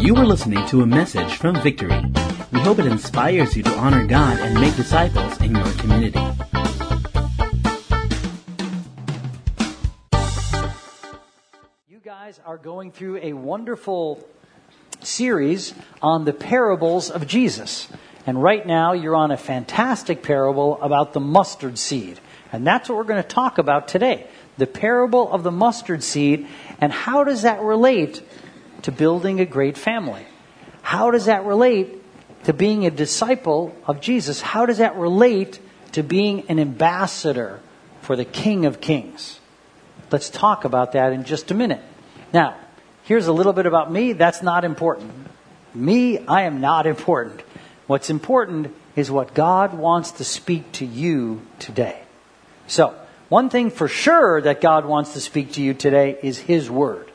You are listening to a message from Victory. We hope it inspires you to honor God and make disciples in your community. You guys are going through a wonderful series on the parables of Jesus. And right now, you're on a fantastic parable about the mustard seed. And that's what we're going to talk about today the parable of the mustard seed. And how does that relate to building a great family? How does that relate to being a disciple of Jesus? How does that relate to being an ambassador for the King of Kings? Let's talk about that in just a minute. Now, here's a little bit about me. That's not important. Me, I am not important. What's important is what God wants to speak to you today. So, one thing for sure that God wants to speak to you today is His Word,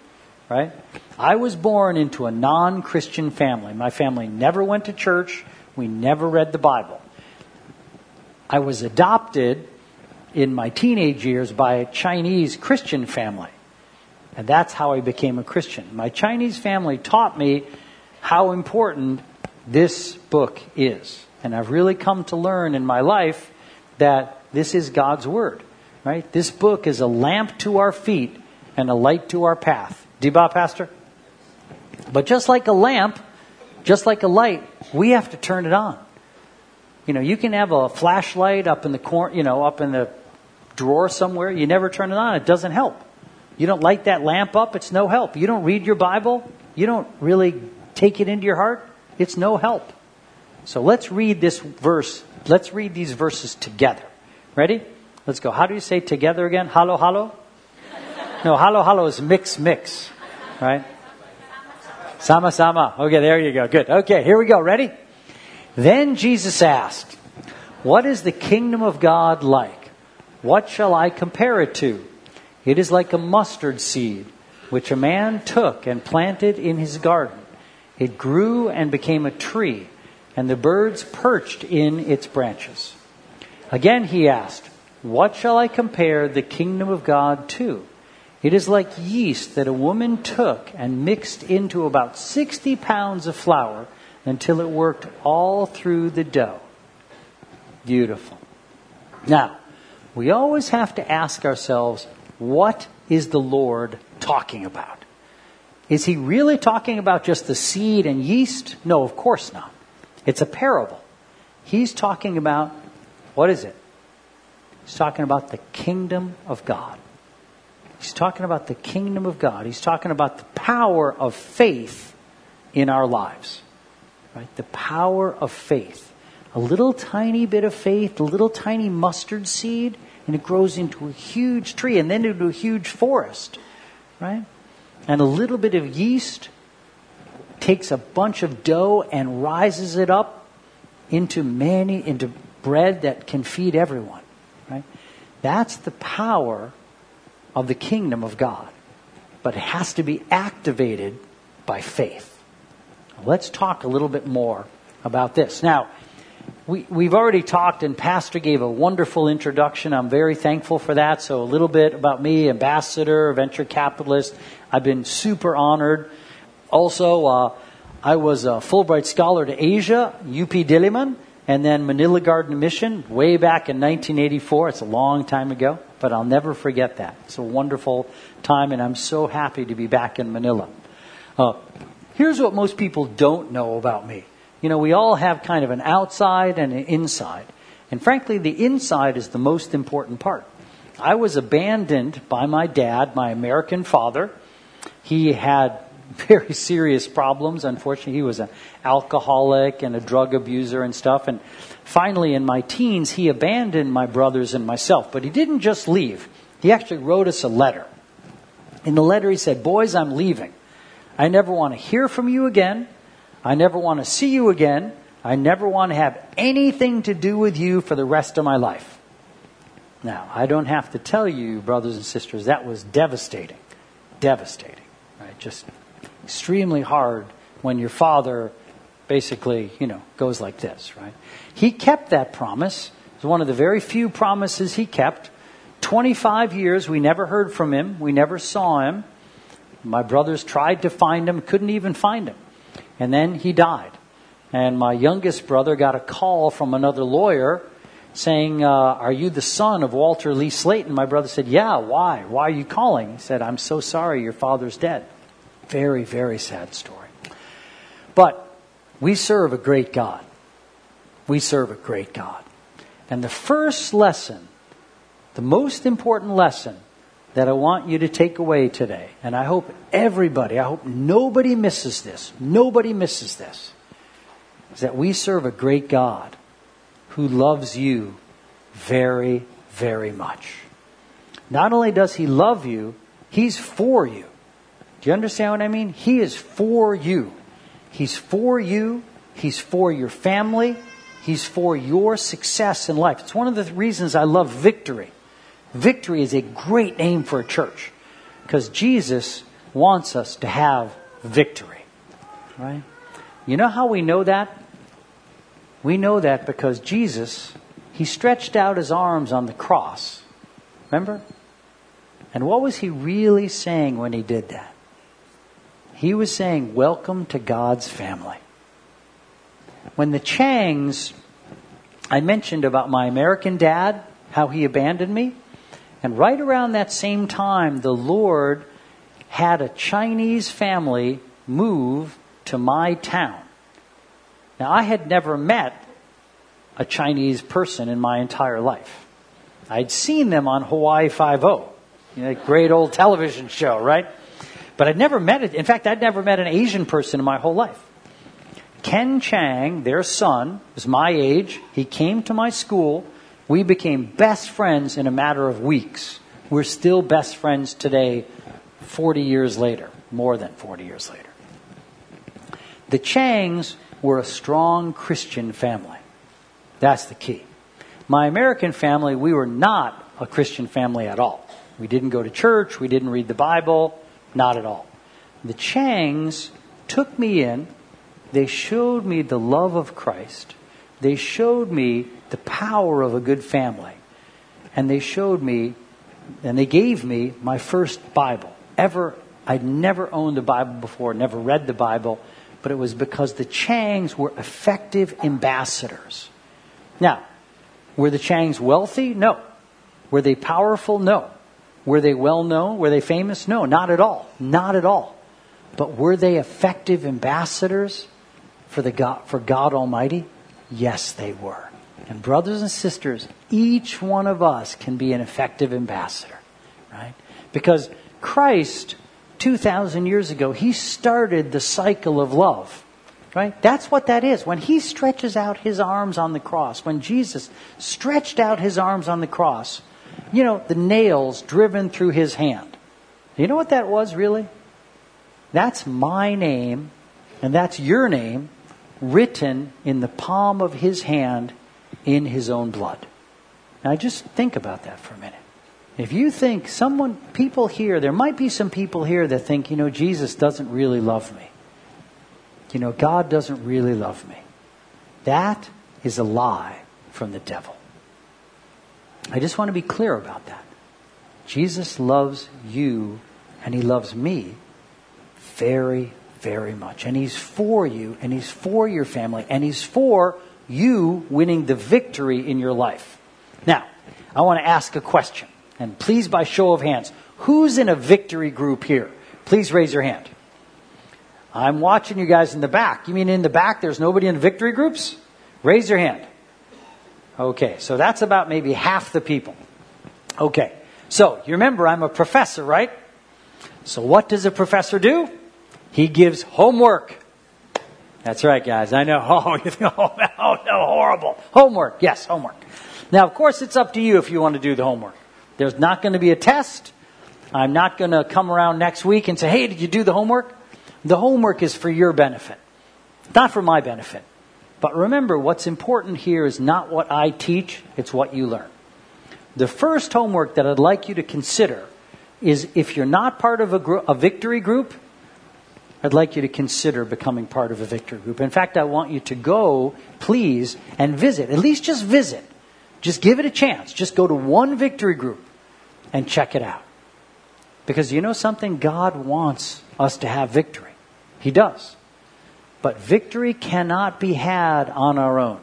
right? I was born into a non Christian family. My family never went to church, we never read the Bible. I was adopted in my teenage years by a Chinese Christian family. And that's how I became a Christian. My Chinese family taught me how important this book is. And I've really come to learn in my life that this is God's Word. Right? This book is a lamp to our feet and a light to our path. Diba, Pastor? But just like a lamp, just like a light, we have to turn it on. You know, you can have a flashlight up in the corner, you know, up in the drawer somewhere. You never turn it on. It doesn't help. You don't light that lamp up. It's no help. You don't read your Bible. You don't really take it into your heart. It's no help. So let's read this verse. Let's read these verses together. Ready? Let's go. How do you say together again? Halo, halo? No, halo, halo is mix, mix. Right? Sama, sama. Okay, there you go. Good. Okay, here we go. Ready? Then Jesus asked, What is the kingdom of God like? What shall I compare it to? It is like a mustard seed, which a man took and planted in his garden. It grew and became a tree, and the birds perched in its branches. Again he asked, What shall I compare the kingdom of God to? It is like yeast that a woman took and mixed into about 60 pounds of flour until it worked all through the dough. Beautiful. Now, we always have to ask ourselves, what is the Lord talking about? Is he really talking about just the seed and yeast? No, of course not. It's a parable. He's talking about, what is it? He's talking about the kingdom of God. He's talking about the kingdom of God. He's talking about the power of faith in our lives. Right? The power of faith. A little tiny bit of faith, a little tiny mustard seed, and it grows into a huge tree and then into a huge forest. Right? And a little bit of yeast takes a bunch of dough and rises it up into many into bread that can feed everyone. Right? That's the power of the kingdom of God. But it has to be activated by faith. Let's talk a little bit more about this. Now, we, we've already talked, and Pastor gave a wonderful introduction. I'm very thankful for that. So, a little bit about me, ambassador, venture capitalist. I've been super honored. Also, uh, I was a Fulbright scholar to Asia, UP Diliman, and then Manila Garden Mission way back in 1984. It's a long time ago, but I'll never forget that. It's a wonderful time, and I'm so happy to be back in Manila. Uh, here's what most people don't know about me. You know, we all have kind of an outside and an inside. And frankly, the inside is the most important part. I was abandoned by my dad, my American father. He had very serious problems. Unfortunately, he was an alcoholic and a drug abuser and stuff. And finally, in my teens, he abandoned my brothers and myself. But he didn't just leave, he actually wrote us a letter. In the letter, he said, Boys, I'm leaving. I never want to hear from you again. I never want to see you again. I never want to have anything to do with you for the rest of my life. Now, I don't have to tell you, brothers and sisters, that was devastating. Devastating. Right? Just extremely hard when your father basically, you know, goes like this, right? He kept that promise. It was one of the very few promises he kept. 25 years, we never heard from him. We never saw him. My brothers tried to find him, couldn't even find him. And then he died. And my youngest brother got a call from another lawyer saying, uh, Are you the son of Walter Lee Slayton? My brother said, Yeah, why? Why are you calling? He said, I'm so sorry, your father's dead. Very, very sad story. But we serve a great God. We serve a great God. And the first lesson, the most important lesson that I want you to take away today, and I hope everybody, I hope nobody misses this, nobody misses this, is that we serve a great God who loves you very, very much. Not only does he love you, he's for you. Do you understand what I mean? He is for you. He's for you. He's for your family. He's for your success in life. It's one of the reasons I love victory. Victory is a great name for a church because Jesus wants us to have victory. Right? You know how we know that? We know that because Jesus, he stretched out his arms on the cross. Remember? And what was he really saying when he did that? He was saying, Welcome to God's family. When the Changs, I mentioned about my American dad, how he abandoned me. And right around that same time, the Lord had a Chinese family move to my town. Now, I had never met a Chinese person in my entire life. I'd seen them on Hawaii Five-O, you know, great old television show, right? But I'd never met it. In fact, I'd never met an Asian person in my whole life. Ken Chang, their son, was my age. He came to my school. We became best friends in a matter of weeks. We're still best friends today, 40 years later, more than 40 years later. The Changs were a strong Christian family. That's the key. My American family, we were not a Christian family at all. We didn't go to church, we didn't read the Bible, not at all. The Changs took me in, they showed me the love of Christ, they showed me the power of a good family, and they showed me, and they gave me my first Bible. Ever, I'd never owned a Bible before, never read the Bible but it was because the Changs were effective ambassadors. Now, were the Changs wealthy? No. Were they powerful? No. Were they well known? Were they famous? No, not at all. Not at all. But were they effective ambassadors for, the God, for God Almighty? Yes, they were. And brothers and sisters, each one of us can be an effective ambassador, right? Because Christ 2,000 years ago, he started the cycle of love. Right? That's what that is. When he stretches out his arms on the cross, when Jesus stretched out his arms on the cross, you know, the nails driven through his hand. You know what that was, really? That's my name, and that's your name, written in the palm of his hand in his own blood. Now, just think about that for a minute. If you think someone, people here, there might be some people here that think, you know, Jesus doesn't really love me. You know, God doesn't really love me. That is a lie from the devil. I just want to be clear about that. Jesus loves you and he loves me very, very much. And he's for you and he's for your family and he's for you winning the victory in your life. Now, I want to ask a question. And please, by show of hands, who's in a victory group here? Please raise your hand. I'm watching you guys in the back. You mean in the back there's nobody in victory groups? Raise your hand. Okay, so that's about maybe half the people. Okay, so you remember I'm a professor, right? So what does a professor do? He gives homework. That's right, guys. I know. Oh, you think, oh, no, horrible. Homework. Yes, homework. Now, of course, it's up to you if you want to do the homework. There's not going to be a test. I'm not going to come around next week and say, hey, did you do the homework? The homework is for your benefit, not for my benefit. But remember, what's important here is not what I teach, it's what you learn. The first homework that I'd like you to consider is if you're not part of a, a victory group, I'd like you to consider becoming part of a victory group. In fact, I want you to go, please, and visit. At least just visit. Just give it a chance. Just go to one victory group and check it out. Because you know something? God wants us to have victory. He does. But victory cannot be had on our own.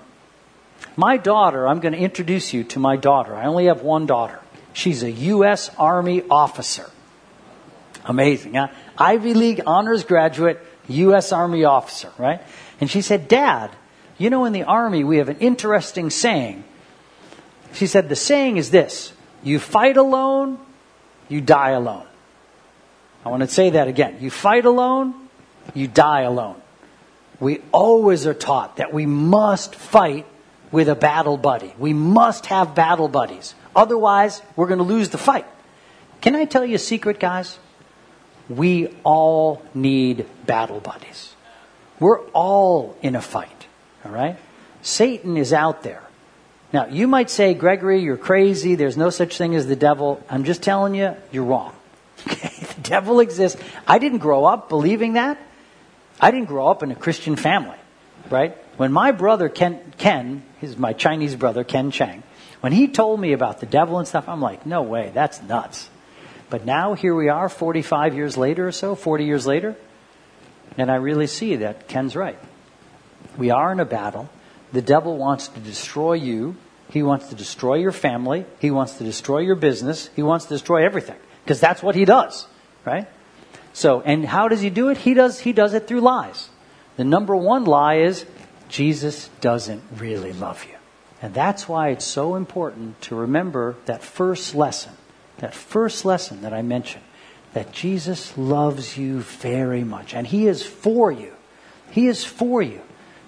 My daughter, I'm going to introduce you to my daughter. I only have one daughter. She's a U.S. Army officer. Amazing, huh? Ivy League honors graduate, U.S. Army officer, right? And she said, Dad, you know, in the Army, we have an interesting saying. She said, The saying is this you fight alone, you die alone. I want to say that again. You fight alone, you die alone. We always are taught that we must fight with a battle buddy. We must have battle buddies. Otherwise, we're going to lose the fight. Can I tell you a secret, guys? We all need battle buddies. We're all in a fight, all right? Satan is out there. Now, you might say, Gregory, you're crazy. There's no such thing as the devil. I'm just telling you, you're wrong. the devil exists. I didn't grow up believing that. I didn't grow up in a Christian family, right? When my brother Ken, Ken, his my Chinese brother Ken Chang, when he told me about the devil and stuff, I'm like, no way, that's nuts. But now here we are, 45 years later or so, 40 years later, and I really see that Ken's right. We are in a battle. The devil wants to destroy you. He wants to destroy your family. He wants to destroy your business. He wants to destroy everything because that's what he does, right? So, and how does he do it? He does he does it through lies. The number one lie is Jesus doesn't really love you. And that's why it's so important to remember that first lesson, that first lesson that I mentioned, that Jesus loves you very much and he is for you. He is for you.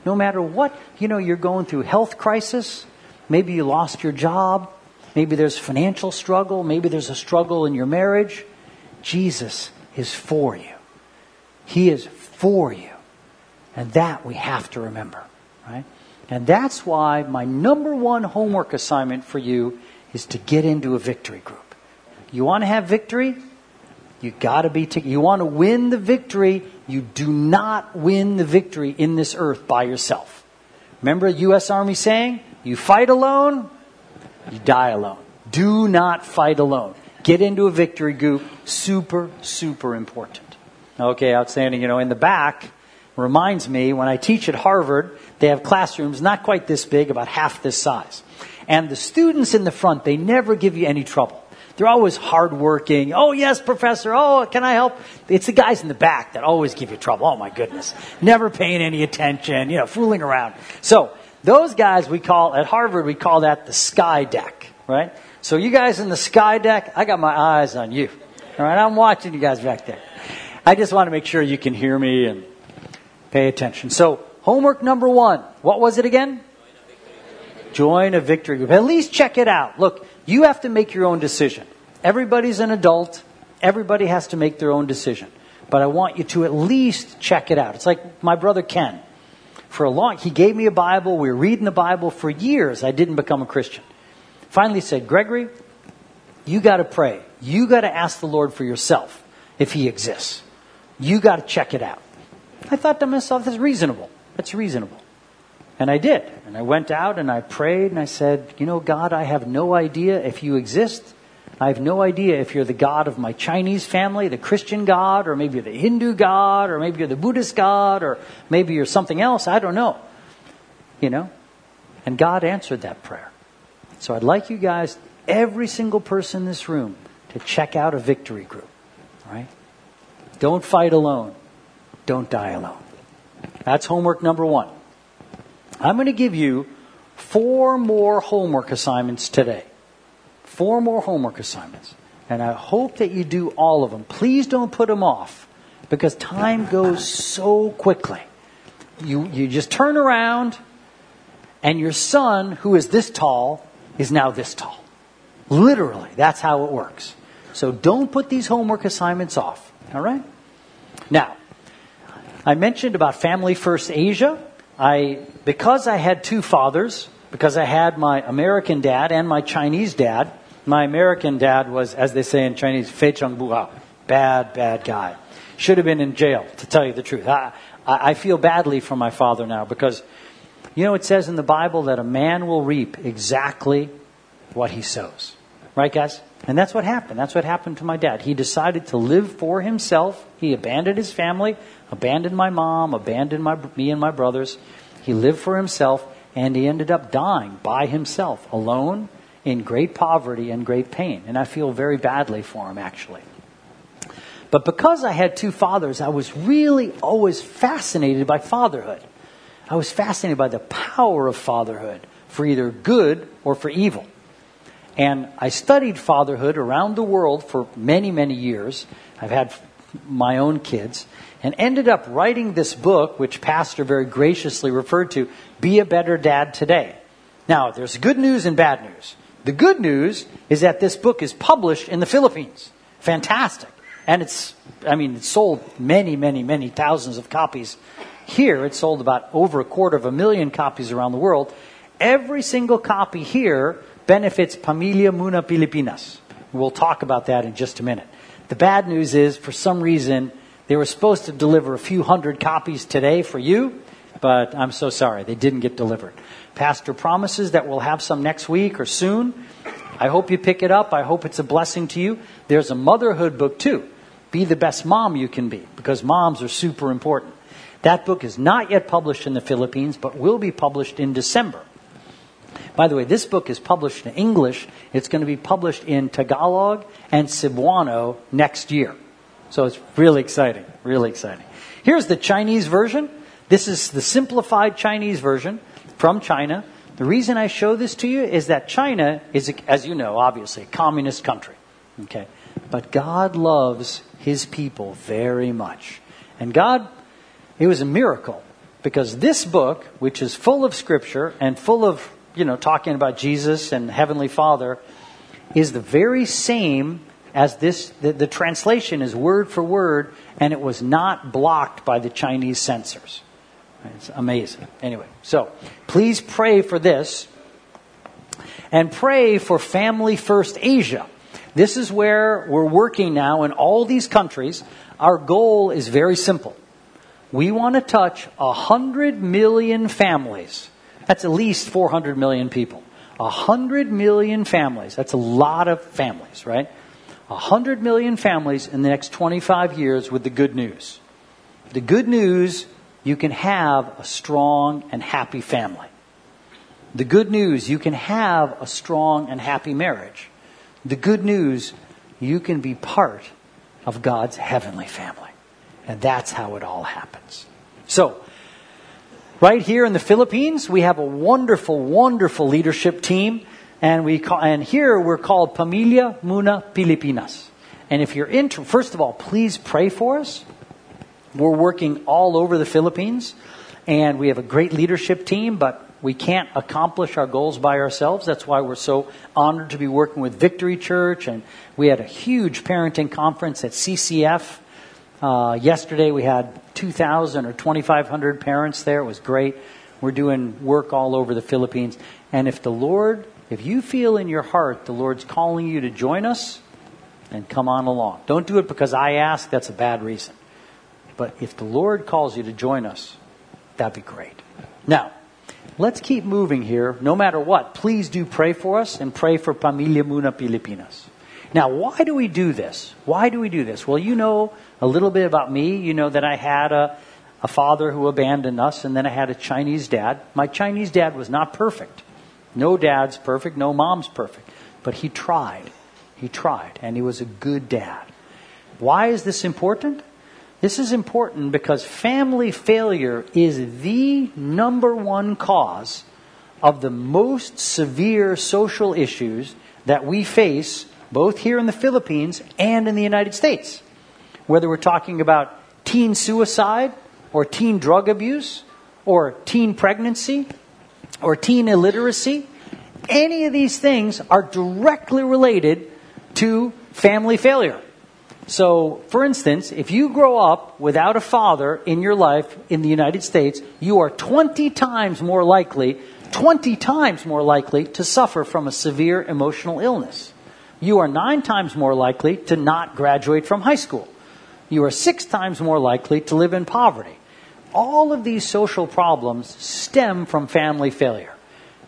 No matter what, you know, you're going through health crisis, maybe you lost your job, maybe there's financial struggle, maybe there's a struggle in your marriage, Jesus is for you. He is for you. And that we have to remember, right? And that's why my number one homework assignment for you is to get into a victory group. You want to have victory? You got to be t- you want to win the victory, you do not win the victory in this earth by yourself. Remember the US Army saying, you fight alone, you die alone. Do not fight alone. Get into a victory group, super super important. Okay, outstanding. You know, in the back reminds me when I teach at Harvard, they have classrooms not quite this big, about half this size. And the students in the front, they never give you any trouble. They're always hardworking. Oh, yes, professor. Oh, can I help? It's the guys in the back that always give you trouble. Oh, my goodness. Never paying any attention, you know, fooling around. So, those guys we call, at Harvard, we call that the sky deck, right? So, you guys in the sky deck, I got my eyes on you. All right, I'm watching you guys back there. I just want to make sure you can hear me and pay attention. So, homework number one. What was it again? Join a victory group. At least check it out. Look, you have to make your own decision. Everybody's an adult. Everybody has to make their own decision. But I want you to at least check it out. It's like my brother Ken. For a long, he gave me a Bible. We were reading the Bible for years. I didn't become a Christian. Finally said, Gregory, you got to pray. You got to ask the Lord for yourself if He exists. You got to check it out. I thought to myself, that's reasonable. That's reasonable. And I did. And I went out and I prayed and I said, You know, God, I have no idea if you exist. I have no idea if you're the God of my Chinese family, the Christian God, or maybe you're the Hindu God, or maybe you're the Buddhist God, or maybe you're something else. I don't know. You know? And God answered that prayer. So I'd like you guys, every single person in this room, to check out a victory group. All right? Don't fight alone. Don't die alone. That's homework number one. I'm going to give you four more homework assignments today. Four more homework assignments. And I hope that you do all of them. Please don't put them off because time goes so quickly. You, you just turn around and your son, who is this tall, is now this tall. Literally, that's how it works. So don't put these homework assignments off. All right? Now, I mentioned about Family First Asia. I, because I had two fathers, because I had my American dad and my Chinese dad, my American dad was, as they say in Chinese, fei cheng bu hao. Bad, bad guy. Should have been in jail, to tell you the truth. I, I feel badly for my father now because, you know, it says in the Bible that a man will reap exactly what he sows. Right, guys? And that's what happened. That's what happened to my dad. He decided to live for himself. He abandoned his family, abandoned my mom, abandoned my, me and my brothers. He lived for himself, and he ended up dying by himself, alone, in great poverty and great pain. And I feel very badly for him, actually. But because I had two fathers, I was really always fascinated by fatherhood. I was fascinated by the power of fatherhood for either good or for evil. And I studied fatherhood around the world for many, many years. I've had my own kids and ended up writing this book, which Pastor very graciously referred to, Be a Better Dad Today. Now, there's good news and bad news. The good news is that this book is published in the Philippines. Fantastic. And it's, I mean, it's sold many, many, many thousands of copies here. It sold about over a quarter of a million copies around the world. Every single copy here benefits Pamilya Muna Pilipinas. We'll talk about that in just a minute. The bad news is, for some reason, they were supposed to deliver a few hundred copies today for you, but I'm so sorry, they didn't get delivered. Pastor promises that we'll have some next week or soon. I hope you pick it up. I hope it's a blessing to you. There's a motherhood book too. Be the best mom you can be, because moms are super important. That book is not yet published in the Philippines, but will be published in December. By the way, this book is published in English. It's going to be published in Tagalog and Cebuano next year. So it's really exciting, really exciting. Here's the Chinese version. This is the simplified Chinese version from China. The reason I show this to you is that China is, as you know, obviously a communist country. Okay? But God loves his people very much. And God, it was a miracle because this book, which is full of scripture and full of you know, talking about Jesus and Heavenly Father, is the very same as this. The, the translation is word for word, and it was not blocked by the Chinese censors. It's amazing. Anyway, so please pray for this. And pray for Family First Asia. This is where we're working now in all these countries. Our goal is very simple. We want to touch a hundred million families that's at least 400 million people. 100 million families. That's a lot of families, right? 100 million families in the next 25 years with the good news. The good news, you can have a strong and happy family. The good news, you can have a strong and happy marriage. The good news, you can be part of God's heavenly family. And that's how it all happens. So, Right here in the Philippines, we have a wonderful, wonderful leadership team, and we call, and here we're called Pamilya Muna Pilipinas. And if you're into, first of all, please pray for us. We're working all over the Philippines, and we have a great leadership team, but we can't accomplish our goals by ourselves. That's why we're so honored to be working with Victory Church, and we had a huge parenting conference at CCF uh, yesterday we had 2,000 or 2,500 parents there. It was great. We're doing work all over the Philippines. And if the Lord, if you feel in your heart the Lord's calling you to join us, then come on along. Don't do it because I ask, that's a bad reason. But if the Lord calls you to join us, that'd be great. Now, let's keep moving here. No matter what, please do pray for us and pray for Pamilya Muna Pilipinas. Now, why do we do this? Why do we do this? Well, you know a little bit about me. You know that I had a, a father who abandoned us, and then I had a Chinese dad. My Chinese dad was not perfect. No dad's perfect, no mom's perfect. But he tried. He tried, and he was a good dad. Why is this important? This is important because family failure is the number one cause of the most severe social issues that we face both here in the Philippines and in the United States. Whether we're talking about teen suicide or teen drug abuse or teen pregnancy or teen illiteracy, any of these things are directly related to family failure. So, for instance, if you grow up without a father in your life in the United States, you are 20 times more likely, 20 times more likely to suffer from a severe emotional illness you are nine times more likely to not graduate from high school. You are six times more likely to live in poverty. All of these social problems stem from family failure.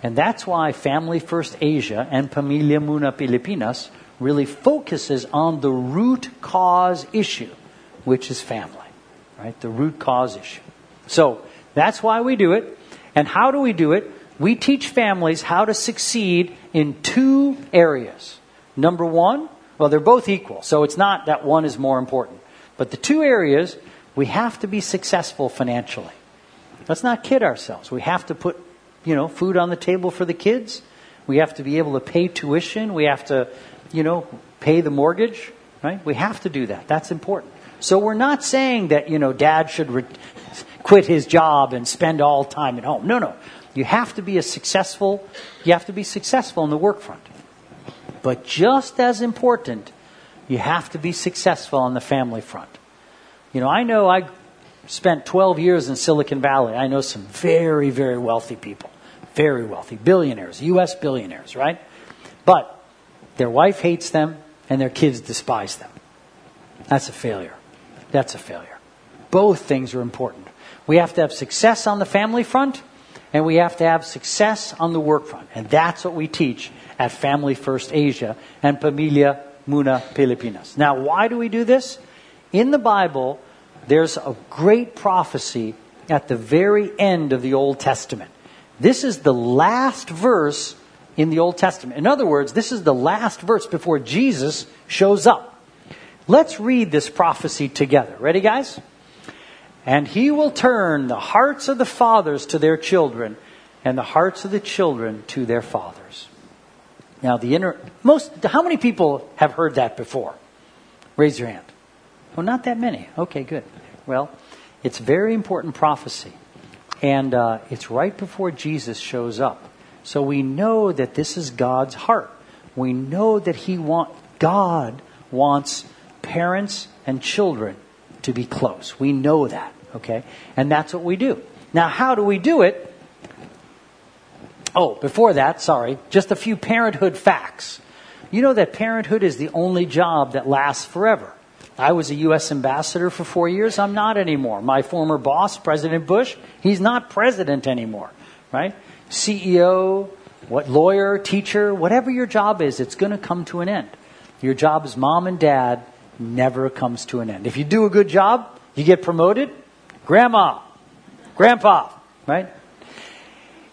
And that's why Family First Asia and Pamilya Muna Pilipinas really focuses on the root cause issue, which is family, right? The root cause issue. So that's why we do it. And how do we do it? We teach families how to succeed in two areas. Number one, well, they're both equal, so it's not that one is more important. But the two areas, we have to be successful financially. Let's not kid ourselves. We have to put, you know, food on the table for the kids. We have to be able to pay tuition. We have to, you know, pay the mortgage, right? We have to do that. That's important. So we're not saying that, you know, dad should re- quit his job and spend all time at home. No, no. You have to be a successful, you have to be successful in the work front. But just as important, you have to be successful on the family front. You know, I know I spent 12 years in Silicon Valley. I know some very, very wealthy people. Very wealthy. Billionaires, U.S. billionaires, right? But their wife hates them and their kids despise them. That's a failure. That's a failure. Both things are important. We have to have success on the family front and we have to have success on the work front. And that's what we teach at Family First Asia and Pamilya Muna Pilipinas. Now, why do we do this? In the Bible, there's a great prophecy at the very end of the Old Testament. This is the last verse in the Old Testament. In other words, this is the last verse before Jesus shows up. Let's read this prophecy together. Ready, guys? And he will turn the hearts of the fathers to their children, and the hearts of the children to their fathers. Now, the inner, most, how many people have heard that before? Raise your hand. Oh, not that many. Okay, good. Well, it's very important prophecy. And uh, it's right before Jesus shows up. So we know that this is God's heart. We know that He want God wants parents and children to be close. We know that, okay? And that's what we do. Now, how do we do it? Oh, before that, sorry, just a few parenthood facts. You know that parenthood is the only job that lasts forever. I was a U.S. ambassador for four years. I'm not anymore. My former boss, President Bush, he's not president anymore, right? CEO, what lawyer, teacher, whatever your job is, it's going to come to an end. Your job as mom and dad never comes to an end. If you do a good job, you get promoted. Grandma, grandpa, right?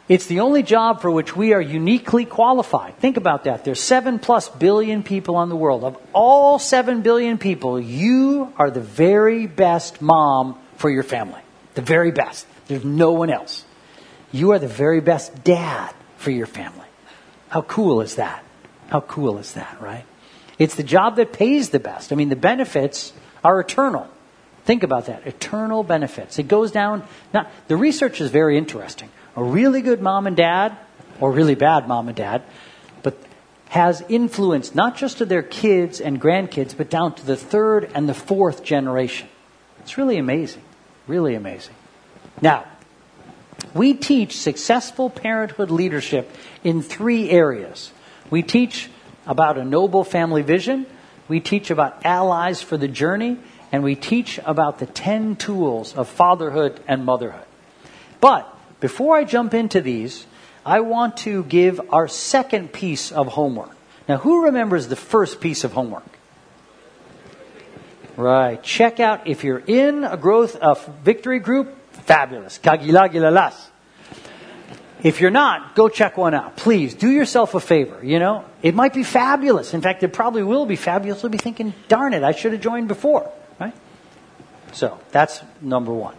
It's the only job for which we are uniquely qualified. Think about that. There's seven plus billion people on the world. Of all seven billion people, you are the very best mom for your family. The very best. There's no one else. You are the very best dad for your family. How cool is that? How cool is that, right? It's the job that pays the best. I mean, the benefits are eternal. Think about that. Eternal benefits. It goes down. Now, the research is very interesting a really good mom and dad, or really bad mom and dad, but has influence not just to their kids and grandkids, but down to the third and the fourth generation. It's really amazing. Really amazing. Now, we teach successful parenthood leadership in three areas. We teach about a noble family vision, we teach about allies for the journey, and we teach about the 10 tools of fatherhood and motherhood. But before I jump into these, I want to give our second piece of homework. Now, who remembers the first piece of homework? Right. Check out if you're in a growth of victory group, fabulous. Kagilagilalas. If you're not, go check one out. Please do yourself a favor. You know, it might be fabulous. In fact, it probably will be fabulous. You'll be thinking, darn it, I should have joined before. Right? So that's number one.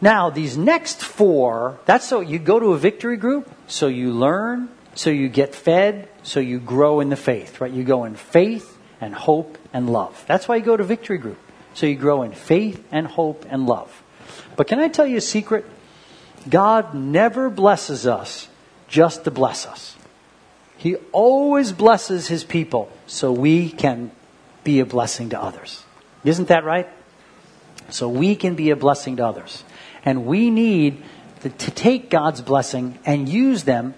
Now, these next four, that's so you go to a victory group, so you learn, so you get fed, so you grow in the faith, right? You go in faith and hope and love. That's why you go to victory group. So you grow in faith and hope and love. But can I tell you a secret? God never blesses us just to bless us. He always blesses his people so we can be a blessing to others. Isn't that right? So we can be a blessing to others. And we need to, to take God's blessing and use them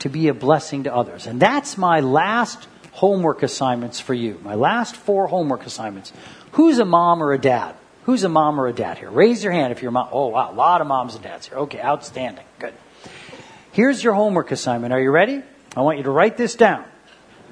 to be a blessing to others. And that's my last homework assignments for you. My last four homework assignments. Who's a mom or a dad? Who's a mom or a dad here? Raise your hand if you're a mom. Oh, wow, a lot of moms and dads here. Okay, outstanding. Good. Here's your homework assignment. Are you ready? I want you to write this down.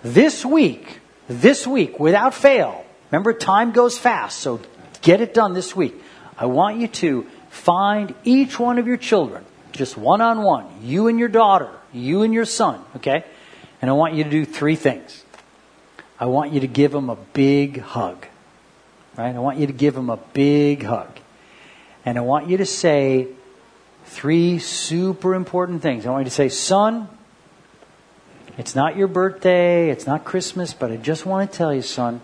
This week, this week, without fail, remember time goes fast, so get it done this week. I want you to find each one of your children, just one on one, you and your daughter, you and your son, okay? And I want you to do three things. I want you to give them a big hug, right? I want you to give them a big hug. And I want you to say three super important things. I want you to say, son, it's not your birthday, it's not Christmas, but I just want to tell you, son,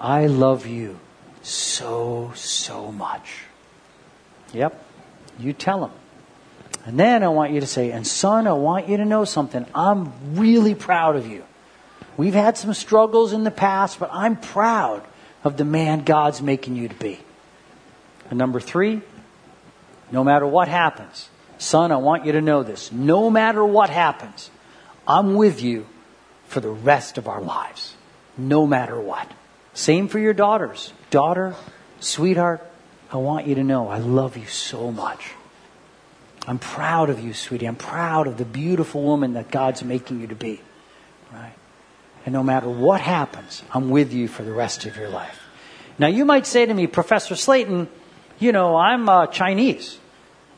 I love you so, so much. Yep, you tell him. And then I want you to say, and son, I want you to know something. I'm really proud of you. We've had some struggles in the past, but I'm proud of the man God's making you to be. And number three, no matter what happens, son, I want you to know this. No matter what happens, I'm with you for the rest of our lives, no matter what. Same for your daughters. Daughter, sweetheart, I want you to know I love you so much. I'm proud of you, sweetie. I'm proud of the beautiful woman that God's making you to be. Right? And no matter what happens, I'm with you for the rest of your life. Now, you might say to me, Professor Slayton, you know, I'm uh, Chinese.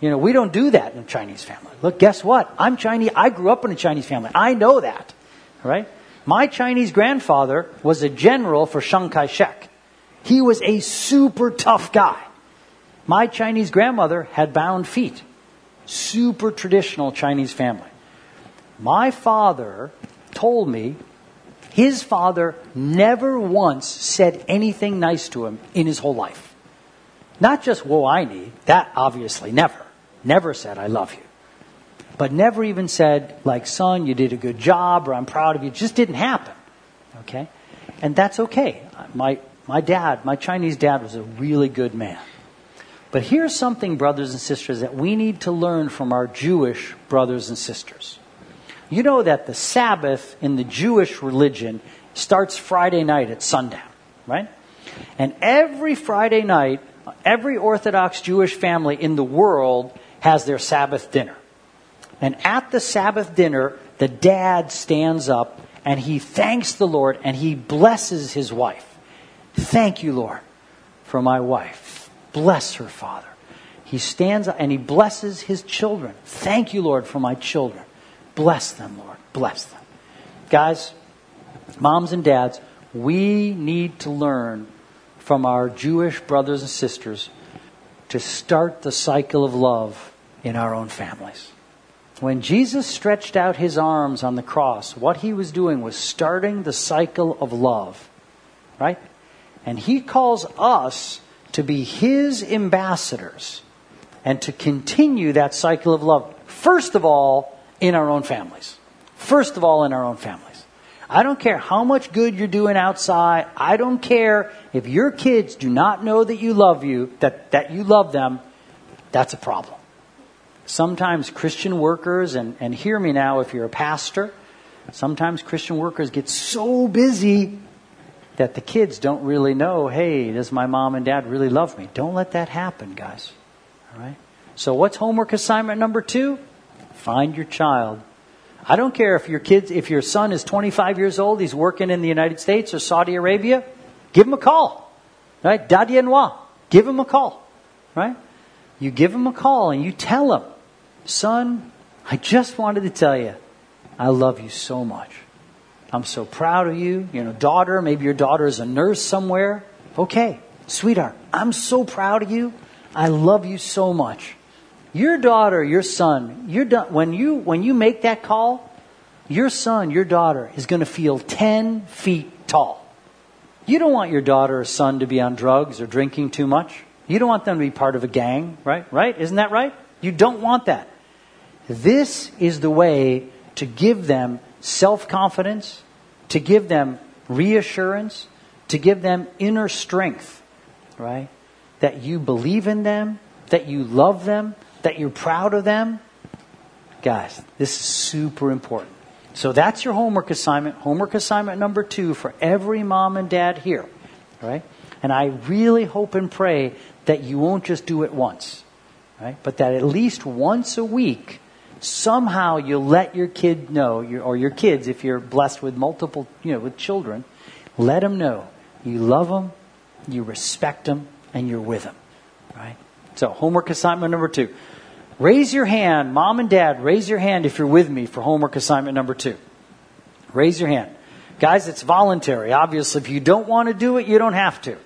You know, we don't do that in a Chinese family. Look, guess what? I'm Chinese. I grew up in a Chinese family. I know that. Right? My Chinese grandfather was a general for Chiang Kai shek. He was a super tough guy. My Chinese grandmother had bound feet. Super traditional Chinese family. My father told me his father never once said anything nice to him in his whole life. Not just, whoa, I need. That obviously never. Never said, I love you. But never even said, like, son, you did a good job, or I'm proud of you. It just didn't happen. Okay? And that's okay. My, my dad, my Chinese dad, was a really good man. But here's something, brothers and sisters, that we need to learn from our Jewish brothers and sisters. You know that the Sabbath in the Jewish religion starts Friday night at sundown, right? And every Friday night, every Orthodox Jewish family in the world has their Sabbath dinner. And at the Sabbath dinner, the dad stands up and he thanks the Lord and he blesses his wife. Thank you, Lord, for my wife. Bless her, Father. He stands up and he blesses his children. Thank you, Lord, for my children. Bless them, Lord. Bless them. Guys, moms and dads, we need to learn from our Jewish brothers and sisters to start the cycle of love in our own families. When Jesus stretched out his arms on the cross, what he was doing was starting the cycle of love, right? And he calls us to be his ambassadors and to continue that cycle of love, first of all, in our own families. First of all, in our own families. I don't care how much good you're doing outside. I don't care if your kids do not know that you love you, that, that you love them. That's a problem. Sometimes Christian workers, and, and hear me now if you're a pastor, sometimes Christian workers get so busy that the kids don't really know, hey, does my mom and dad really love me? Don't let that happen, guys. All right? So, what's homework assignment number two? Find your child. I don't care if your kids, if your son is 25 years old, he's working in the United States or Saudi Arabia, give him a call. Right? Dadienwa. Give him a call. Right? You give him a call and you tell him, son, I just wanted to tell you, I love you so much. I'm so proud of you. You know, daughter, maybe your daughter is a nurse somewhere. Okay, sweetheart, I'm so proud of you. I love you so much. Your daughter, your son, you're done, when you when you make that call, your son, your daughter is going to feel 10 feet tall. You don't want your daughter or son to be on drugs or drinking too much. You don't want them to be part of a gang, right? Right? Isn't that right? You don't want that. This is the way to give them self confidence, to give them reassurance, to give them inner strength, right? That you believe in them, that you love them, that you're proud of them. Guys, this is super important. So that's your homework assignment. Homework assignment number two for every mom and dad here, right? And I really hope and pray that you won't just do it once, right? But that at least once a week, somehow you'll let your kid know, or your kids, if you're blessed with multiple, you know, with children, Let them know you love them, you respect them, and you're with them. Right? So, homework assignment number two. Raise your hand, mom and dad, raise your hand if you're with me for homework assignment number two. Raise your hand. Guys, it's voluntary. Obviously, if you don't want to do it, you don't have to.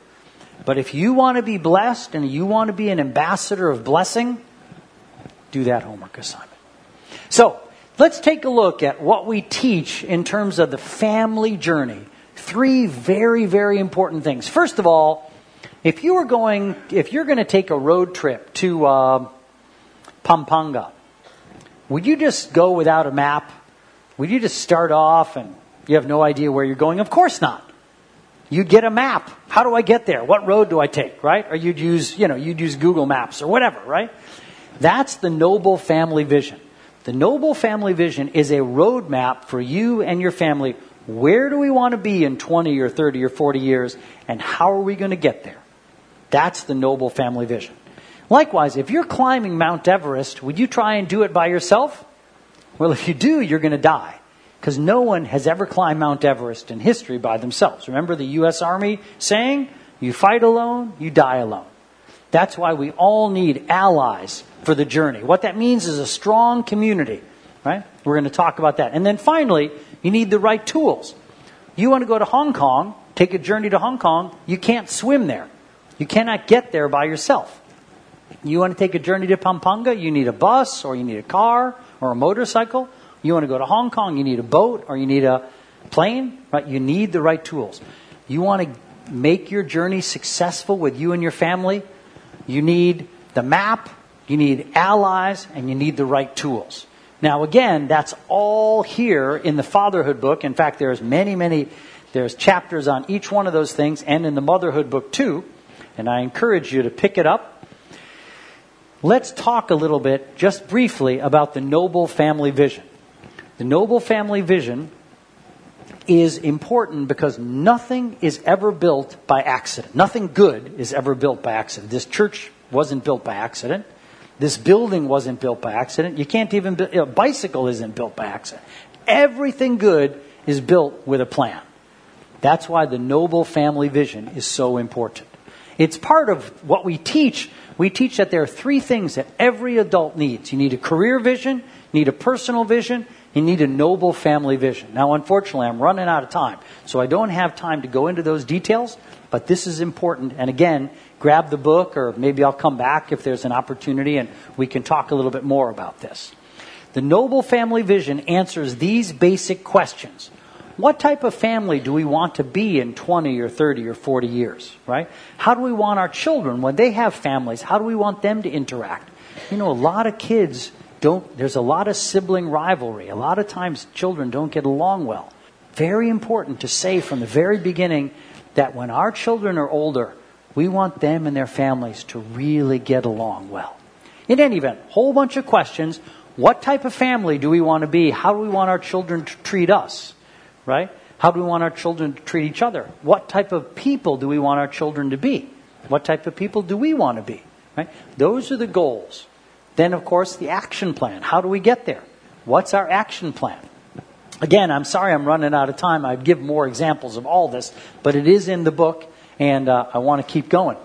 But if you want to be blessed and you want to be an ambassador of blessing, do that homework assignment. So, let's take a look at what we teach in terms of the family journey. Three very, very important things. First of all, if you are going, if you're going to take a road trip to uh, Pampanga, would you just go without a map? Would you just start off and you have no idea where you're going? Of course not. You'd get a map. How do I get there? What road do I take, right? Or you'd use, you know, you'd use Google Maps or whatever, right? That's the noble family vision. The noble family vision is a roadmap for you and your family. Where do we want to be in 20 or 30 or 40 years and how are we going to get there? That's the noble family vision. Likewise, if you're climbing Mount Everest, would you try and do it by yourself? Well, if you do, you're going to die because no one has ever climbed Mount Everest in history by themselves. Remember the U.S. Army saying, you fight alone, you die alone. That's why we all need allies for the journey. What that means is a strong community, right? We're going to talk about that. And then finally, you need the right tools. You want to go to Hong Kong, take a journey to Hong Kong, you can't swim there. You cannot get there by yourself. You want to take a journey to Pampanga, you need a bus or you need a car or a motorcycle. You want to go to Hong Kong, you need a boat or you need a plane, right? You need the right tools. You want to make your journey successful with you and your family, you need the map, you need allies, and you need the right tools. Now again, that's all here in the fatherhood book. In fact, there's many, many, there's chapters on each one of those things and in the motherhood book too. And I encourage you to pick it up Let's talk a little bit, just briefly, about the noble family vision. The noble family vision is important because nothing is ever built by accident. Nothing good is ever built by accident. This church wasn't built by accident. This building wasn't built by accident. You can't even build, a bicycle isn't built by accident. Everything good is built with a plan. That's why the noble family vision is so important. It's part of what we teach we teach that there are three things that every adult needs. You need a career vision, you need a personal vision, you need a noble family vision. Now, unfortunately, I'm running out of time, so I don't have time to go into those details, but this is important. And again, grab the book, or maybe I'll come back if there's an opportunity and we can talk a little bit more about this. The noble family vision answers these basic questions what type of family do we want to be in 20 or 30 or 40 years, right? How do we want our children, when they have families, how do we want them to interact? You know, a lot of kids don't, there's a lot of sibling rivalry. A lot of times children don't get along well. Very important to say from the very beginning that when our children are older, we want them and their families to really get along well. In any event, whole bunch of questions. What type of family do we want to be? How do we want our children to treat us? Right? How do we want our children to treat each other? What type of people do we want our children to be? What type of people do we want to be? Right? Those are the goals. Then, of course, the action plan. How do we get there? What's our action plan? Again, I'm sorry I'm running out of time. I'd give more examples of all this, but it is in the book, and uh, I want to keep going.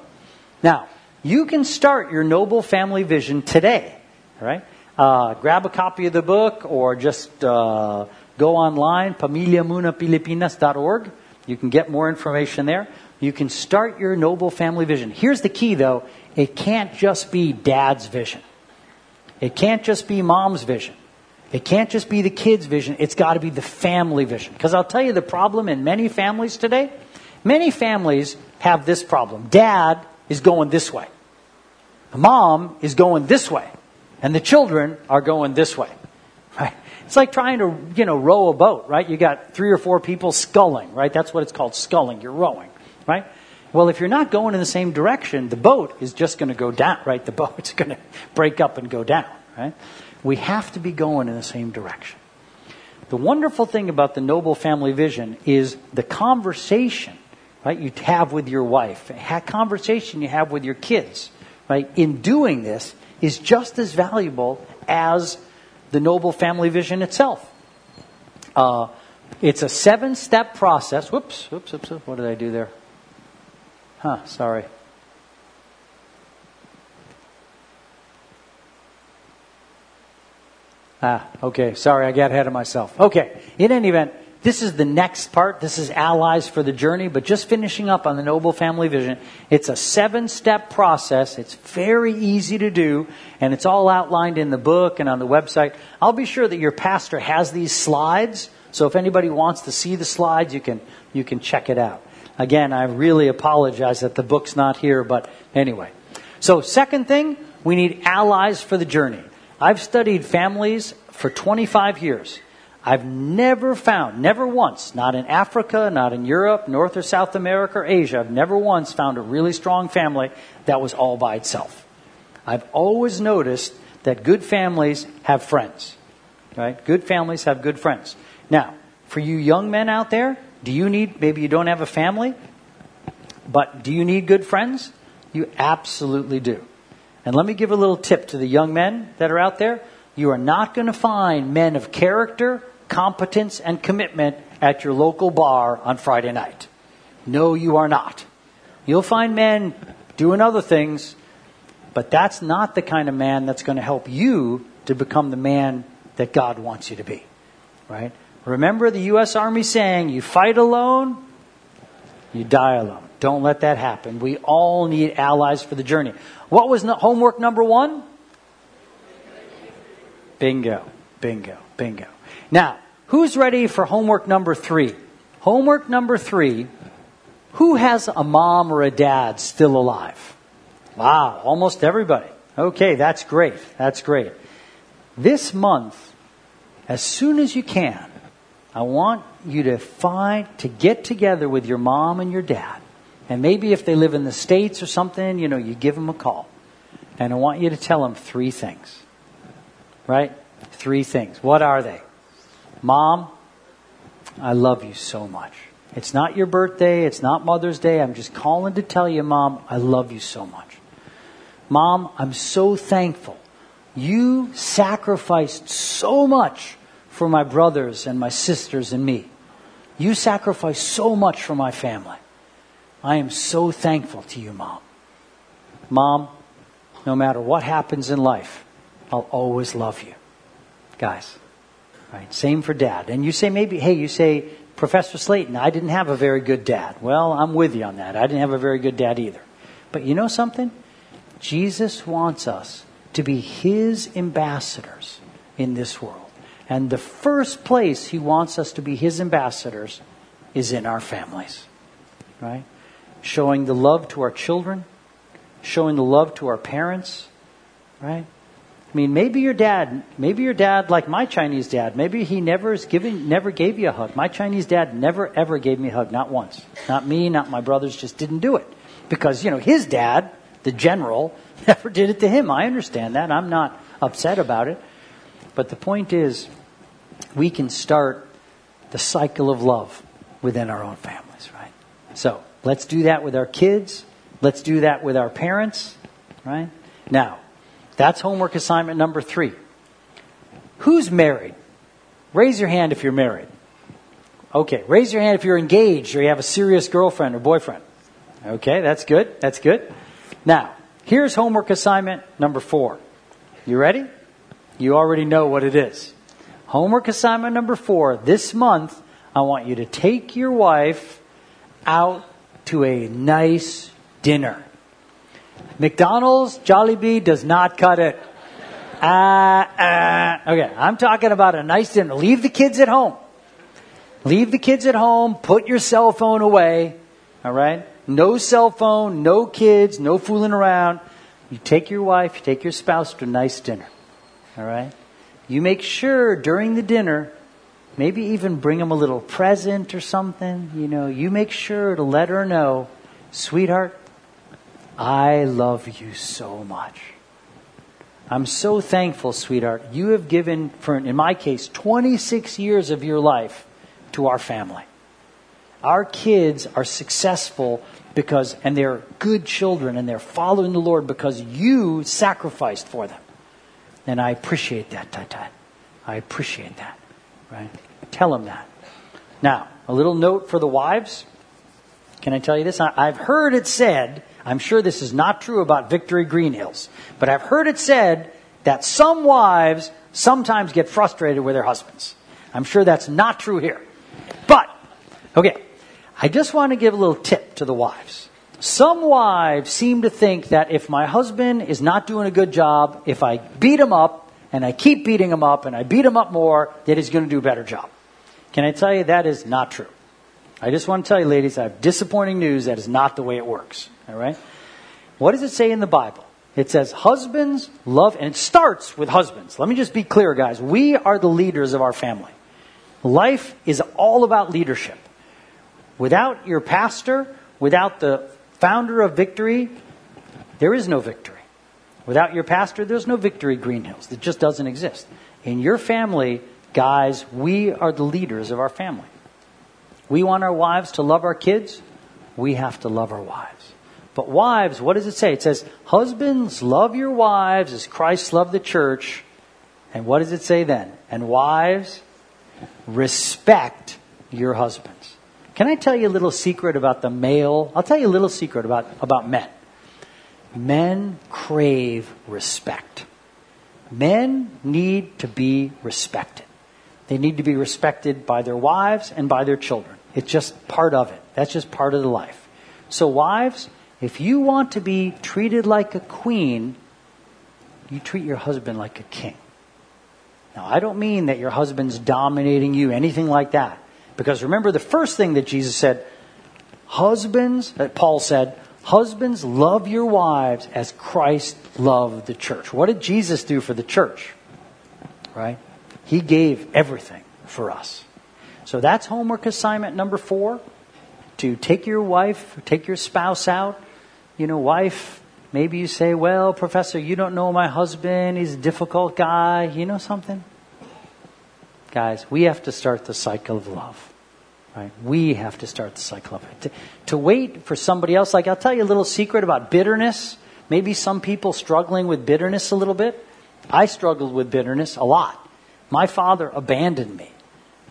Now, you can start your noble family vision today. Right? Uh, grab a copy of the book or just uh, Go online, pamilyamunapilipinas.org. You can get more information there. You can start your noble family vision. Here's the key though. It can't just be dad's vision. It can't just be mom's vision. It can't just be the kid's vision. It's got to be the family vision. Because I'll tell you the problem in many families today. Many families have this problem. Dad is going this way. Mom is going this way. And the children are going this way. It's like trying to, you know, row a boat, right? You got three or four people sculling, right? That's what it's called, sculling. You're rowing, right? Well, if you're not going in the same direction, the boat is just going to go down, right? The boat's going to break up and go down, right? We have to be going in the same direction. The wonderful thing about the noble family vision is the conversation, right, you have with your wife, a conversation you have with your kids, right, in doing this is just as valuable as the noble family vision itself. Uh, It's a seven step process. Whoops, whoops, whoops, whoops. What did I do there? Huh, sorry. Ah, okay. Sorry, I got ahead of myself. Okay. In any event, this is the next part. This is allies for the journey, but just finishing up on the Noble Family Vision. It's a seven step process. It's very easy to do, and it's all outlined in the book and on the website. I'll be sure that your pastor has these slides, so if anybody wants to see the slides, you can, you can check it out. Again, I really apologize that the book's not here, but anyway. So, second thing, we need allies for the journey. I've studied families for 25 years. I've never found, never once, not in Africa, not in Europe, North or South America or Asia, I've never once found a really strong family that was all by itself. I've always noticed that good families have friends. Right? Good families have good friends. Now, for you young men out there, do you need, maybe you don't have a family, but do you need good friends? You absolutely do. And let me give a little tip to the young men that are out there. You are not going to find men of character, competence, and commitment at your local bar on Friday night. No, you are not. You'll find men doing other things, but that's not the kind of man that's going to help you to become the man that God wants you to be. Right? Remember the U.S. Army saying, you fight alone, you die alone. Don't let that happen. We all need allies for the journey. What was homework number one? Bingo, bingo, bingo. Now, who's ready for homework number three? Homework number three who has a mom or a dad still alive? Wow, almost everybody. Okay, that's great. That's great. This month, as soon as you can, I want you to find, to get together with your mom and your dad. And maybe if they live in the States or something, you know, you give them a call. And I want you to tell them three things. Right? Three things. What are they? Mom, I love you so much. It's not your birthday. It's not Mother's Day. I'm just calling to tell you, Mom, I love you so much. Mom, I'm so thankful. You sacrificed so much for my brothers and my sisters and me. You sacrificed so much for my family. I am so thankful to you, Mom. Mom, no matter what happens in life, I'll always love you. Guys, right? Same for dad. And you say maybe, hey, you say, Professor Slayton, I didn't have a very good dad. Well, I'm with you on that. I didn't have a very good dad either. But you know something? Jesus wants us to be his ambassadors in this world. And the first place he wants us to be his ambassadors is in our families. Right? Showing the love to our children, showing the love to our parents, right? I mean, maybe your dad, maybe your dad, like my Chinese dad, maybe he never is giving, never gave you a hug. My Chinese dad never ever gave me a hug, not once. Not me, not my brothers, just didn't do it. Because, you know, his dad, the general, never did it to him. I understand that. I'm not upset about it. But the point is, we can start the cycle of love within our own families, right? So let's do that with our kids. Let's do that with our parents, right? Now, that's homework assignment number three. Who's married? Raise your hand if you're married. Okay, raise your hand if you're engaged or you have a serious girlfriend or boyfriend. Okay, that's good. That's good. Now, here's homework assignment number four. You ready? You already know what it is. Homework assignment number four. This month, I want you to take your wife out to a nice dinner. McDonald's, Jollibee does not cut it. Uh, uh, okay, I'm talking about a nice dinner. Leave the kids at home. Leave the kids at home. Put your cell phone away. All right? No cell phone, no kids, no fooling around. You take your wife, you take your spouse to a nice dinner. All right? You make sure during the dinner, maybe even bring them a little present or something. You know, you make sure to let her know, sweetheart, I love you so much. I'm so thankful, sweetheart. You have given, for in my case, 26 years of your life to our family. Our kids are successful because, and they're good children and they're following the Lord because you sacrificed for them. And I appreciate that, Tai. I appreciate that. Right? Tell them that. Now, a little note for the wives. Can I tell you this? I've heard it said, I'm sure this is not true about Victory Green Hills, but I've heard it said that some wives sometimes get frustrated with their husbands. I'm sure that's not true here. But, okay, I just want to give a little tip to the wives. Some wives seem to think that if my husband is not doing a good job, if I beat him up and I keep beating him up and I beat him up more, that he's going to do a better job. Can I tell you that is not true? I just want to tell you, ladies, I have disappointing news. That is not the way it works. All right? What does it say in the Bible? It says, Husbands love, and it starts with husbands. Let me just be clear, guys. We are the leaders of our family. Life is all about leadership. Without your pastor, without the founder of victory, there is no victory. Without your pastor, there's no victory, Green Hills. It just doesn't exist. In your family, guys, we are the leaders of our family. We want our wives to love our kids. We have to love our wives. But wives, what does it say? It says, Husbands, love your wives as Christ loved the church. And what does it say then? And wives, respect your husbands. Can I tell you a little secret about the male? I'll tell you a little secret about, about men. Men crave respect. Men need to be respected. They need to be respected by their wives and by their children. It's just part of it. That's just part of the life. So, wives, if you want to be treated like a queen, you treat your husband like a king. Now, I don't mean that your husband's dominating you, anything like that. Because remember the first thing that Jesus said, husbands, that Paul said, husbands, love your wives as Christ loved the church. What did Jesus do for the church? Right? He gave everything for us. So that's homework assignment number four to take your wife, take your spouse out. You know, wife, maybe you say, well, professor, you don't know my husband. He's a difficult guy. You know something? Guys, we have to start the cycle of love. Right? We have to start the cycle of it. To, to wait for somebody else, like I'll tell you a little secret about bitterness. Maybe some people struggling with bitterness a little bit. I struggled with bitterness a lot. My father abandoned me.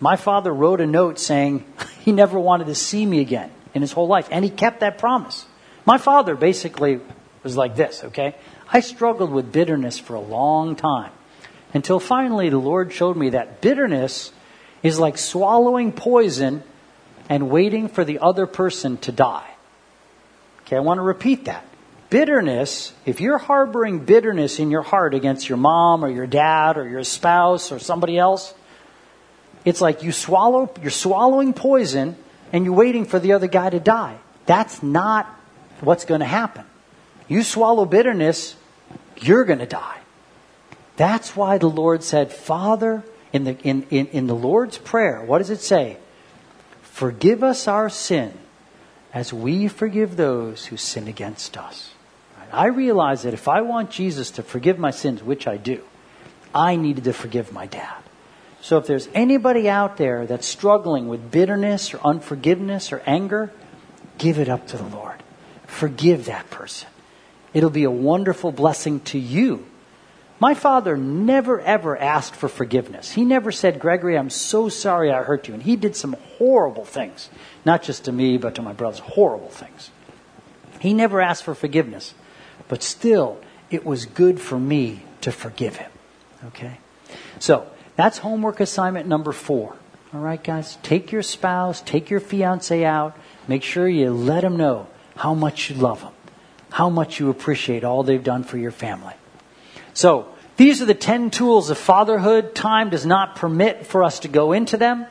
My father wrote a note saying he never wanted to see me again in his whole life, and he kept that promise. My father basically was like this, okay? I struggled with bitterness for a long time until finally the Lord showed me that bitterness is like swallowing poison and waiting for the other person to die. Okay, I want to repeat that. Bitterness, if you're harboring bitterness in your heart against your mom or your dad or your spouse or somebody else, it's like you swallow, you're swallowing poison and you're waiting for the other guy to die. That's not what's going to happen. You swallow bitterness, you're going to die. That's why the Lord said, Father, in the, in, in, in the Lord's Prayer, what does it say? Forgive us our sin as we forgive those who sin against us. I realize that if I want Jesus to forgive my sins, which I do, I needed to forgive my dad. So if there's anybody out there that's struggling with bitterness or unforgiveness or anger, give it up to the Lord. Forgive that person. It'll be a wonderful blessing to you. My father never ever asked for forgiveness. He never said, Gregory, I'm so sorry I hurt you. And he did some horrible things, not just to me, but to my brothers, horrible things. He never asked for forgiveness. But still, it was good for me to forgive him. Okay? So, that's homework assignment number four. All right, guys? Take your spouse, take your fiance out. Make sure you let them know how much you love them, how much you appreciate all they've done for your family. So, these are the 10 tools of fatherhood. Time does not permit for us to go into them,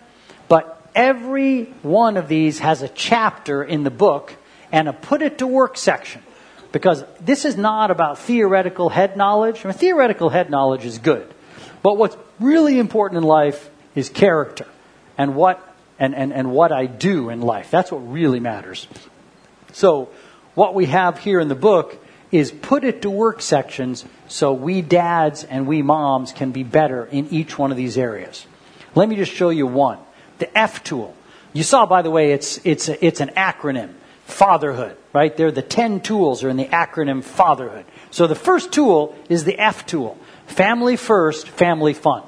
but every one of these has a chapter in the book and a put it to work section. Because this is not about theoretical head knowledge. I mean, theoretical head knowledge is good. But what's really important in life is character and what, and, and, and what I do in life. That's what really matters. So, what we have here in the book is put it to work sections so we dads and we moms can be better in each one of these areas. Let me just show you one. The F tool. You saw, by the way, it's, it's, a, it's an acronym fatherhood, right? They're the 10 tools are in the acronym fatherhood. So the first tool is the F tool. Family first, family fun.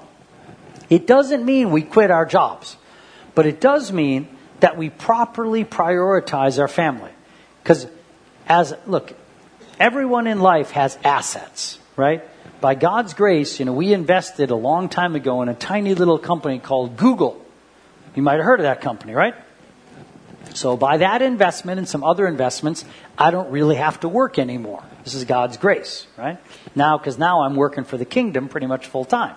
It doesn't mean we quit our jobs, But it does mean that we properly prioritize our family. Because, as, look, everyone in life has assets, right? By God's grace, you know, we invested a long time ago in a tiny little company called Google. You might have heard of that company, right? So by that investment and some other investments, I don't really have to work anymore. This is God's grace, right? Now, because now I'm working for the kingdom pretty much full time.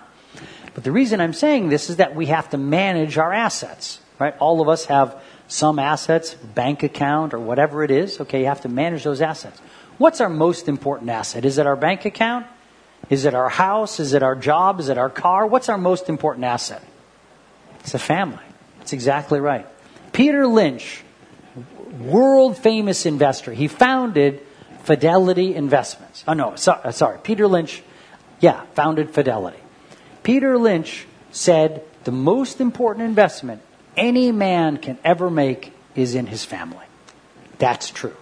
But the reason I'm saying this is that we have to manage our assets, right? All of us have some assets, bank account or whatever it is. Okay, you have to manage those assets. What's our most important asset? Is it our bank account? Is it our house? Is it our job? Is it our car? What's our most important asset? It's a family. That's exactly right. Peter Lynch, world famous investor, he founded Fidelity Investments. Oh, no, so, uh, sorry. Peter Lynch, yeah, founded Fidelity. Peter Lynch said the most important investment any man can ever make is in his family. That's true.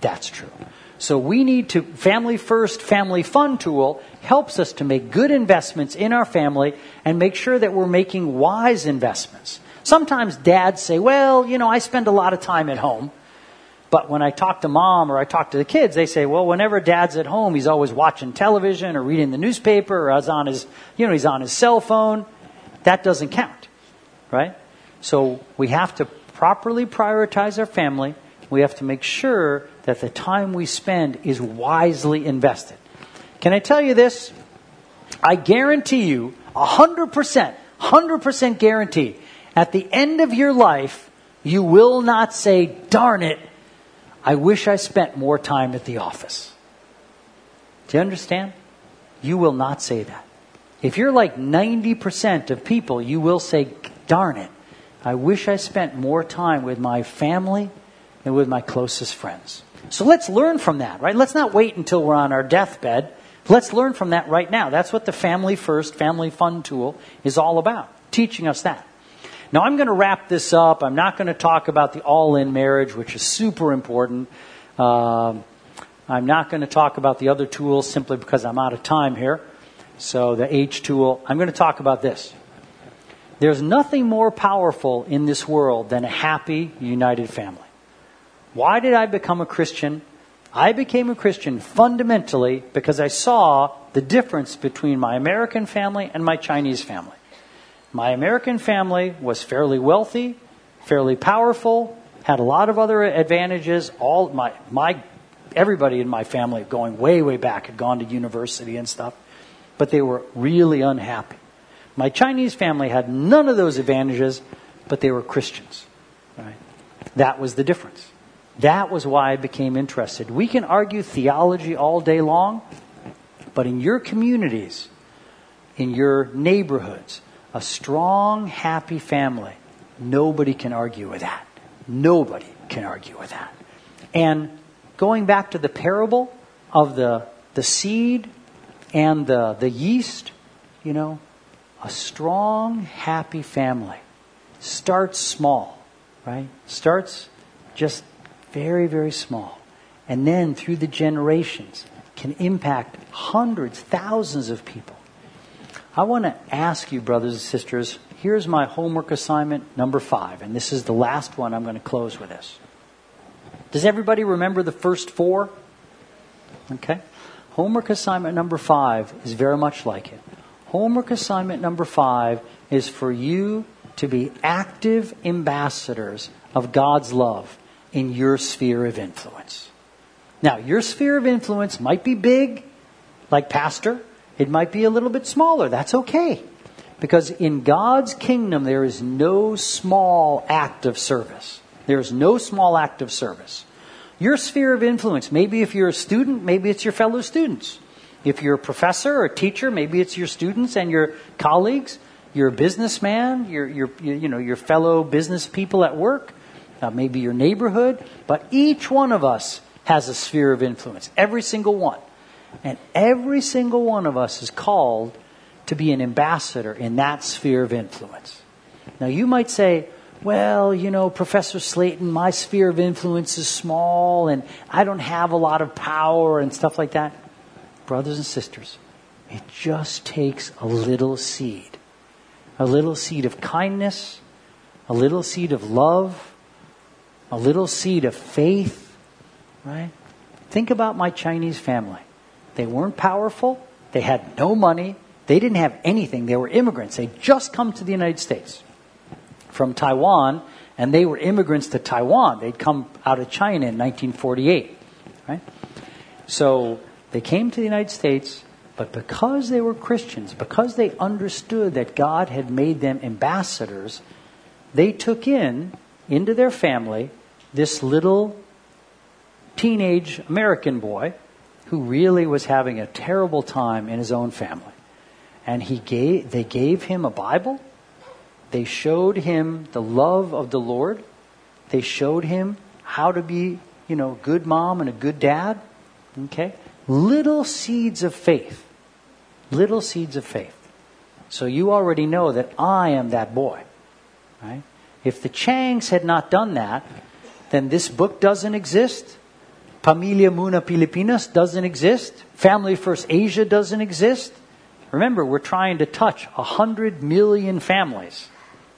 That's true. So we need to, Family First Family Fun tool helps us to make good investments in our family and make sure that we're making wise investments. Sometimes dads say, well, you know, I spend a lot of time at home. But when I talk to mom or I talk to the kids, they say, well, whenever dad's at home, he's always watching television or reading the newspaper or he's on his, you know, he's on his cell phone. That doesn't count, right? So we have to properly prioritize our family. We have to make sure that the time we spend is wisely invested. Can I tell you this? I guarantee you, 100%, 100% guarantee, at the end of your life, you will not say, darn it, I wish I spent more time at the office. Do you understand? You will not say that. If you're like 90% of people, you will say, darn it, I wish I spent more time with my family and with my closest friends. So let's learn from that, right? Let's not wait until we're on our deathbed. Let's learn from that right now. That's what the Family First Family Fun tool is all about, teaching us that. Now, I'm going to wrap this up. I'm not going to talk about the all in marriage, which is super important. Um, I'm not going to talk about the other tools simply because I'm out of time here. So, the H tool, I'm going to talk about this. There's nothing more powerful in this world than a happy, united family. Why did I become a Christian? I became a Christian fundamentally because I saw the difference between my American family and my Chinese family. My American family was fairly wealthy, fairly powerful, had a lot of other advantages. All my my everybody in my family going way way back had gone to university and stuff, but they were really unhappy. My Chinese family had none of those advantages, but they were Christians. Right? That was the difference. That was why I became interested. We can argue theology all day long, but in your communities, in your neighborhoods, a strong, happy family, nobody can argue with that. Nobody can argue with that. And going back to the parable of the, the seed and the, the yeast, you know, a strong, happy family starts small, right? Starts just very, very small. And then through the generations can impact hundreds, thousands of people. I want to ask you, brothers and sisters, here's my homework assignment number five, and this is the last one. I'm going to close with this. Does everybody remember the first four? Okay. Homework assignment number five is very much like it. Homework assignment number five is for you to be active ambassadors of God's love in your sphere of influence. Now, your sphere of influence might be big, like pastor, it might be a little bit smaller. That's okay. Because in God's kingdom, there is no small act of service. There is no small act of service. Your sphere of influence, maybe if you're a student, maybe it's your fellow students. If you're a professor or a teacher, maybe it's your students and your colleagues. You're a businessman, you're, you're, you know, your fellow business people at work, uh, maybe your neighborhood. But each one of us has a sphere of influence, every single one. And every single one of us is called to be an ambassador in that sphere of influence. Now, you might say, well, you know, Professor Slayton, my sphere of influence is small and I don't have a lot of power and stuff like that. Brothers and sisters, it just takes a little seed. A little seed of kindness, a little seed of love, a little seed of faith, right? Think about my Chinese family. They weren't powerful, they had no money, they didn't have anything. They were immigrants. They'd just come to the United States from Taiwan, and they were immigrants to Taiwan. They'd come out of China in 1948, right? So they came to the United States, but because they were Christians, because they understood that God had made them ambassadors, they took in into their family this little teenage American boy who really was having a terrible time in his own family. And he gave, they gave him a Bible. They showed him the love of the Lord. They showed him how to be, you know, a good mom and a good dad. Okay? Little seeds of faith. Little seeds of faith. So you already know that I am that boy. Right? If the Changs had not done that, then this book doesn't exist. Pamilya Muna Pilipinas doesn't exist. Family First Asia doesn't exist. Remember, we're trying to touch 100 million families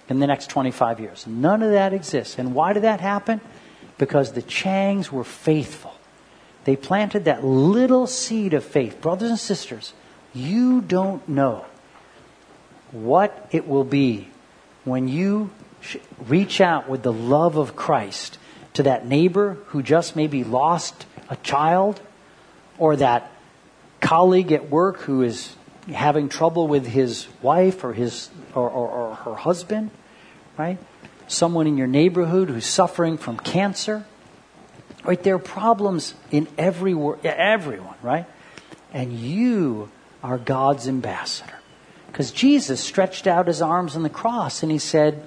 in the next 25 years. None of that exists. And why did that happen? Because the Changs were faithful. They planted that little seed of faith. Brothers and sisters, you don't know what it will be when you reach out with the love of Christ to that neighbor who just maybe lost a child or that colleague at work who is having trouble with his wife or his or, or, or her husband, right? Someone in your neighborhood who's suffering from cancer. Right? There are problems in every everyone, right? And you are God's ambassador. Because Jesus stretched out his arms on the cross and he said,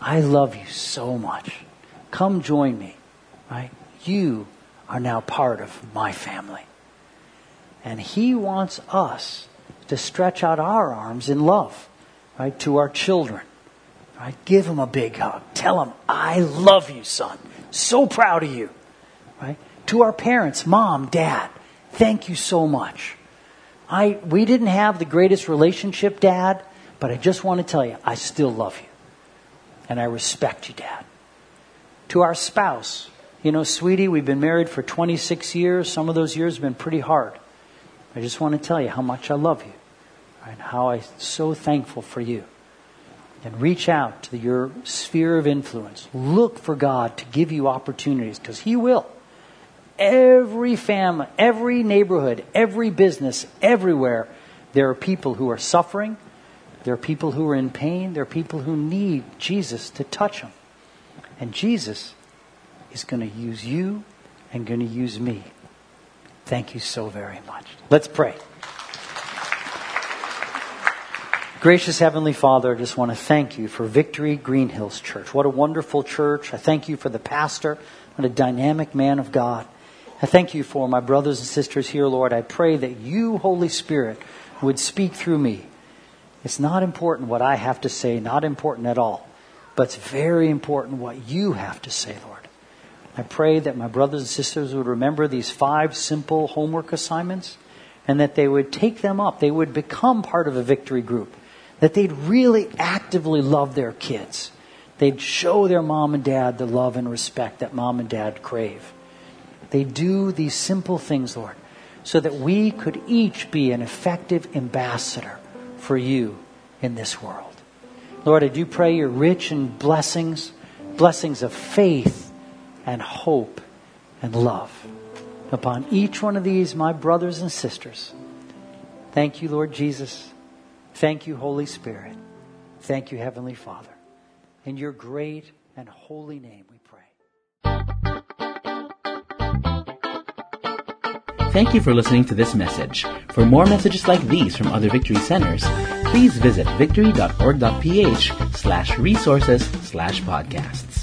I love you so much. Come join me, right? You are now part of my family. And he wants us to stretch out our arms in love, right, to our children. Right? Give them a big hug. Tell them, I love you, son. So proud of you. Right? To our parents, mom, dad, thank you so much. I, we didn't have the greatest relationship, dad, but I just want to tell you, I still love you. And I respect you, dad. To our spouse, you know, sweetie, we've been married for 26 years. Some of those years have been pretty hard. I just want to tell you how much I love you and how I'm so thankful for you. And reach out to your sphere of influence. Look for God to give you opportunities because He will. Every family, every neighborhood, every business, everywhere, there are people who are suffering. There are people who are in pain. There are people who need Jesus to touch them. And Jesus is going to use you and going to use me. Thank you so very much. Let's pray. Gracious Heavenly Father, I just want to thank you for Victory Green Hills Church. What a wonderful church. I thank you for the pastor. What a dynamic man of God. I thank you for my brothers and sisters here, Lord. I pray that you, Holy Spirit, would speak through me. It's not important what I have to say, not important at all, but it's very important what you have to say, Lord. I pray that my brothers and sisters would remember these five simple homework assignments and that they would take them up. They would become part of a victory group that they'd really actively love their kids. They'd show their mom and dad the love and respect that mom and dad crave. They do these simple things, Lord, so that we could each be an effective ambassador for you in this world. Lord, I do pray your rich and blessings, blessings of faith and hope and love upon each one of these, my brothers and sisters. Thank you, Lord Jesus. Thank you, Holy Spirit. Thank you, Heavenly Father. In your great and holy name we pray. Thank you for listening to this message. For more messages like these from other Victory Centers, please visit victory.org.ph slash resources slash podcasts.